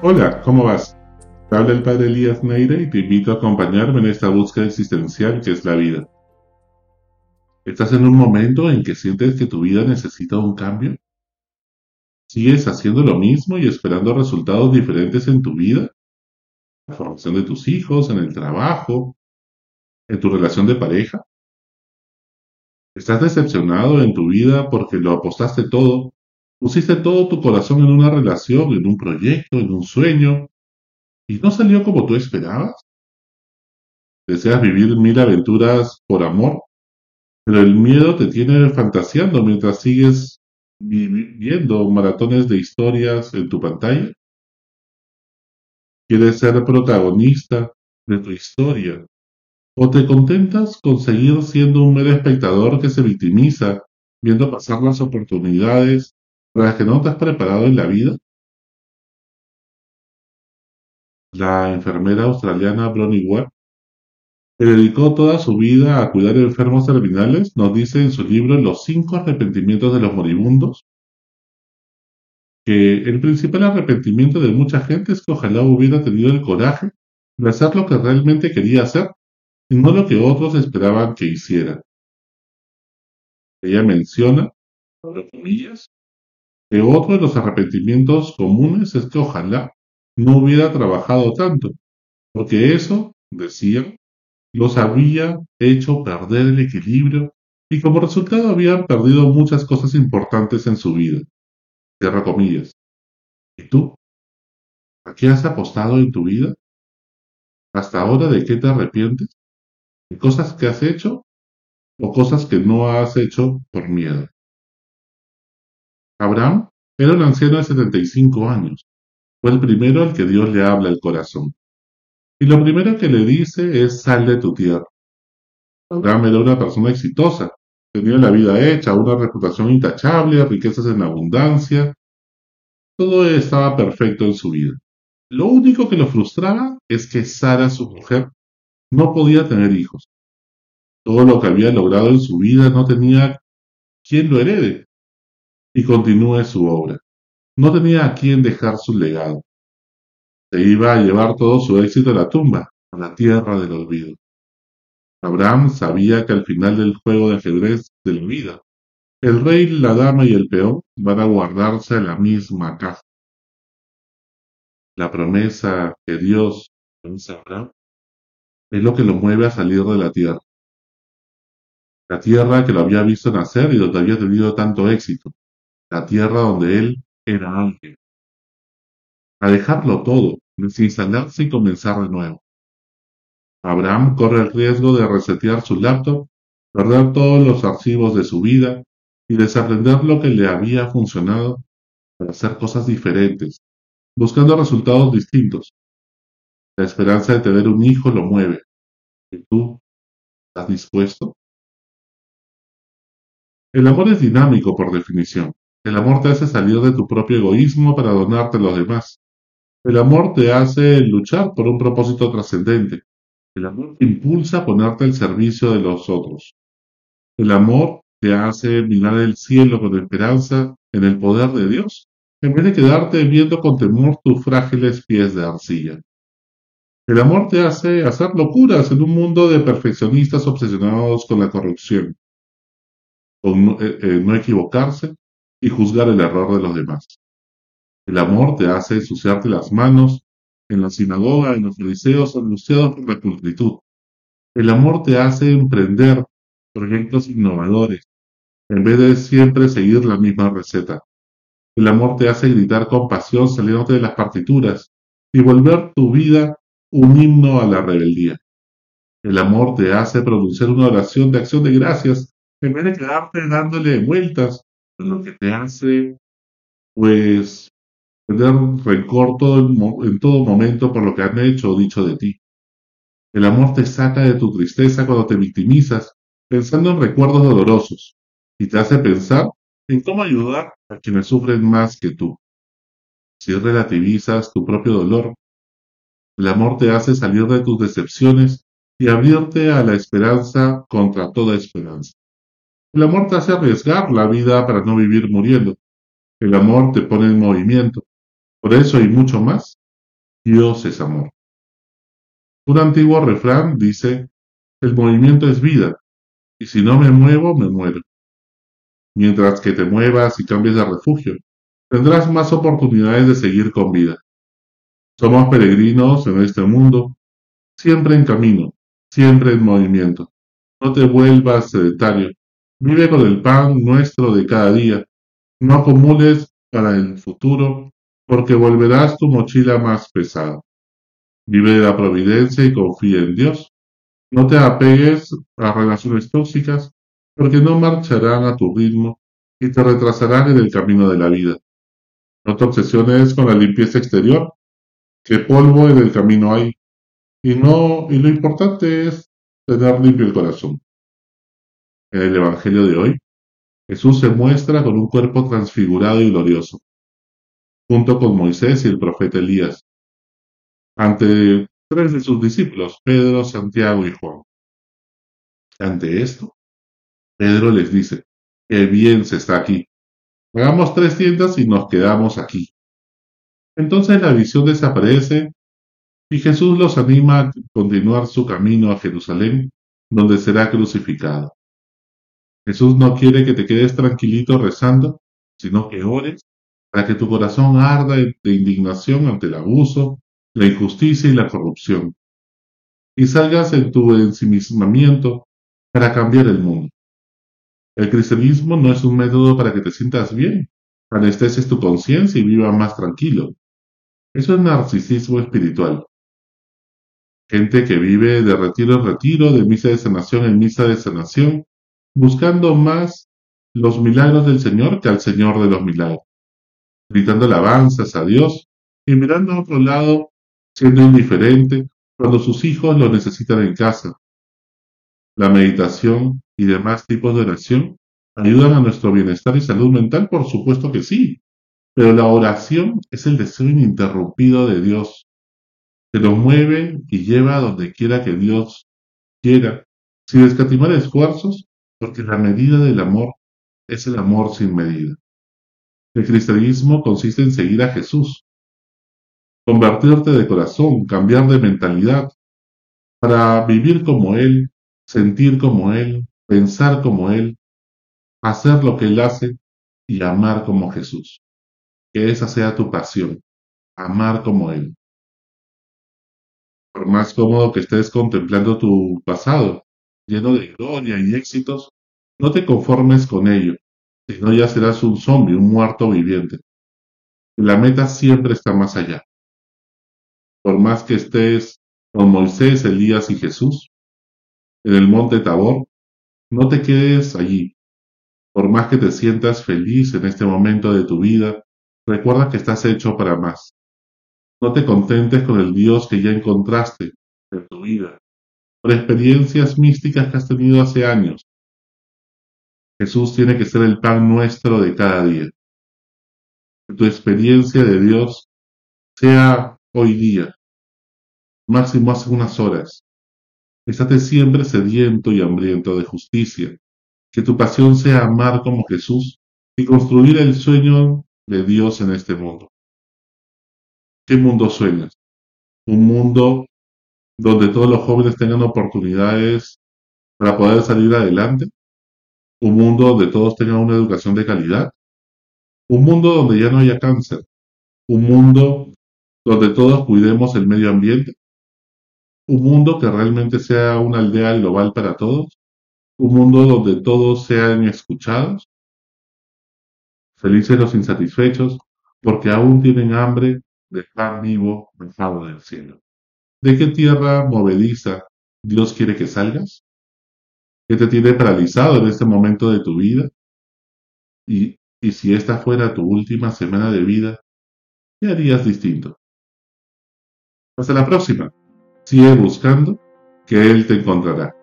Hola, ¿cómo vas? Te habla el padre Elías Neire y te invito a acompañarme en esta búsqueda existencial que es la vida. ¿Estás en un momento en que sientes que tu vida necesita un cambio? ¿Sigues haciendo lo mismo y esperando resultados diferentes en tu vida? ¿La formación de tus hijos, en el trabajo, en tu relación de pareja? ¿Estás decepcionado en tu vida porque lo apostaste todo Pusiste todo tu corazón en una relación, en un proyecto, en un sueño, y no salió como tú esperabas. Deseas vivir mil aventuras por amor, pero el miedo te tiene fantaseando mientras sigues viviendo maratones de historias en tu pantalla. ¿Quieres ser protagonista de tu historia? ¿O te contentas con seguir siendo un mero espectador que se victimiza viendo pasar las oportunidades para que no te has preparado en la vida, la enfermera australiana Bronnie Ware, que dedicó toda su vida a cuidar enfermos terminales, nos dice en su libro Los cinco arrepentimientos de los moribundos, que el principal arrepentimiento de mucha gente es que ojalá hubiera tenido el coraje de hacer lo que realmente quería hacer y no lo que otros esperaban que hiciera. Ella menciona, entre comillas, que otro de los arrepentimientos comunes es que ojalá no hubiera trabajado tanto, porque eso, decían, los había hecho perder el equilibrio y como resultado habían perdido muchas cosas importantes en su vida. Cierra comillas. ¿Y tú? ¿A qué has apostado en tu vida? ¿Hasta ahora de qué te arrepientes? ¿De cosas que has hecho o cosas que no has hecho por miedo? Abraham era un anciano de 75 años. Fue el primero al que Dios le habla el corazón. Y lo primero que le dice es sal de tu tierra. Abraham era una persona exitosa. Tenía la vida hecha, una reputación intachable, riquezas en abundancia. Todo estaba perfecto en su vida. Lo único que lo frustraba es que Sara, su mujer, no podía tener hijos. Todo lo que había logrado en su vida no tenía quien lo herede y continúe su obra. No tenía a quién dejar su legado. Se iba a llevar todo su éxito a la tumba, a la tierra del olvido. Abraham sabía que al final del juego de ajedrez de la vida, el rey, la dama y el peón van a guardarse en la misma caja. La promesa que Dios Abraham es lo que lo mueve a salir de la tierra. La tierra que lo había visto nacer y donde había tenido tanto éxito la tierra donde él era ángel, a dejarlo todo, desinstalarse y comenzar de nuevo. Abraham corre el riesgo de resetear su laptop, perder todos los archivos de su vida y desaprender lo que le había funcionado para hacer cosas diferentes, buscando resultados distintos. La esperanza de tener un hijo lo mueve. ¿Y tú estás dispuesto? El amor es dinámico por definición. El amor te hace salir de tu propio egoísmo para donarte a los demás. El amor te hace luchar por un propósito trascendente. El amor te impulsa a ponerte al servicio de los otros. El amor te hace mirar el cielo con esperanza en el poder de Dios, en vez de quedarte viendo con temor tus frágiles pies de arcilla. El amor te hace hacer locuras en un mundo de perfeccionistas obsesionados con la corrupción, con no, eh, eh, no equivocarse y juzgar el error de los demás. El amor te hace ensuciarte las manos en la sinagoga, en los liceos, anunciados por la pulcritud. El amor te hace emprender proyectos innovadores, en vez de siempre seguir la misma receta. El amor te hace gritar con pasión saliéndote de las partituras y volver tu vida un himno a la rebeldía. El amor te hace pronunciar una oración de acción de gracias en vez de quedarte dándole vueltas lo que te hace, pues, tener rencor todo en todo momento por lo que han hecho o dicho de ti. El amor te saca de tu tristeza cuando te victimizas, pensando en recuerdos dolorosos, y te hace pensar en cómo ayudar a quienes sufren más que tú. Si relativizas tu propio dolor, el amor te hace salir de tus decepciones y abrirte a la esperanza contra toda esperanza. El amor te hace arriesgar la vida para no vivir muriendo. El amor te pone en movimiento. Por eso y mucho más, Dios es amor. Un antiguo refrán dice, el movimiento es vida, y si no me muevo, me muero. Mientras que te muevas y cambies de refugio, tendrás más oportunidades de seguir con vida. Somos peregrinos en este mundo, siempre en camino, siempre en movimiento. No te vuelvas sedentario. Vive con el pan nuestro de cada día. No acumules para el futuro, porque volverás tu mochila más pesada. Vive de la providencia y confía en Dios. No te apegues a relaciones tóxicas, porque no marcharán a tu ritmo y te retrasarán en el camino de la vida. No te obsesiones con la limpieza exterior, que polvo en el camino hay, y no, y lo importante es tener limpio el corazón. En el Evangelio de hoy, Jesús se muestra con un cuerpo transfigurado y glorioso, junto con Moisés y el profeta Elías, ante tres de sus discípulos, Pedro, Santiago y Juan. Ante esto, Pedro les dice, qué bien se está aquí. Hagamos tres tiendas y nos quedamos aquí. Entonces la visión desaparece y Jesús los anima a continuar su camino a Jerusalén, donde será crucificado. Jesús no quiere que te quedes tranquilito rezando, sino que ores para que tu corazón arda de indignación ante el abuso, la injusticia y la corrupción, y salgas en tu ensimismamiento para cambiar el mundo. El cristianismo no es un método para que te sientas bien, anestesies tu conciencia y viva más tranquilo. Eso es narcisismo espiritual. Gente que vive de retiro en retiro, de misa de sanación en misa de sanación, buscando más los milagros del Señor que al Señor de los milagros, gritando alabanzas a Dios y mirando a otro lado, siendo indiferente cuando sus hijos lo necesitan en casa. La meditación y demás tipos de oración ayudan a nuestro bienestar y salud mental, por supuesto que sí, pero la oración es el deseo ininterrumpido de Dios que lo mueve y lleva a donde quiera que Dios quiera, sin escatimar esfuerzos, porque la medida del amor es el amor sin medida. El cristianismo consiste en seguir a Jesús, convertirte de corazón, cambiar de mentalidad, para vivir como Él, sentir como Él, pensar como Él, hacer lo que Él hace y amar como Jesús. Que esa sea tu pasión, amar como Él por más cómodo que estés contemplando tu pasado, lleno de gloria y éxitos, no te conformes con ello, sino ya serás un zombie, un muerto viviente. La meta siempre está más allá. Por más que estés con Moisés, Elías y Jesús, en el monte Tabor, no te quedes allí. Por más que te sientas feliz en este momento de tu vida, recuerda que estás hecho para más. No te contentes con el Dios que ya encontraste en tu vida, por experiencias místicas que has tenido hace años. Jesús tiene que ser el pan nuestro de cada día. Que tu experiencia de Dios sea hoy día, máximo hace unas horas. Estate siempre sediento y hambriento de justicia. Que tu pasión sea amar como Jesús y construir el sueño de Dios en este mundo. ¿Qué mundo sueñas? ¿Un mundo donde todos los jóvenes tengan oportunidades para poder salir adelante? ¿Un mundo donde todos tengan una educación de calidad? ¿Un mundo donde ya no haya cáncer? ¿Un mundo donde todos cuidemos el medio ambiente? ¿Un mundo que realmente sea una aldea global para todos? ¿Un mundo donde todos sean escuchados? Felices los insatisfechos porque aún tienen hambre de pan vivo bajado del cielo. ¿De qué tierra movediza Dios quiere que salgas? ¿Qué te tiene paralizado en este momento de tu vida? Y, y si esta fuera tu última semana de vida, ¿qué harías distinto? Hasta la próxima. Sigue buscando que Él te encontrará.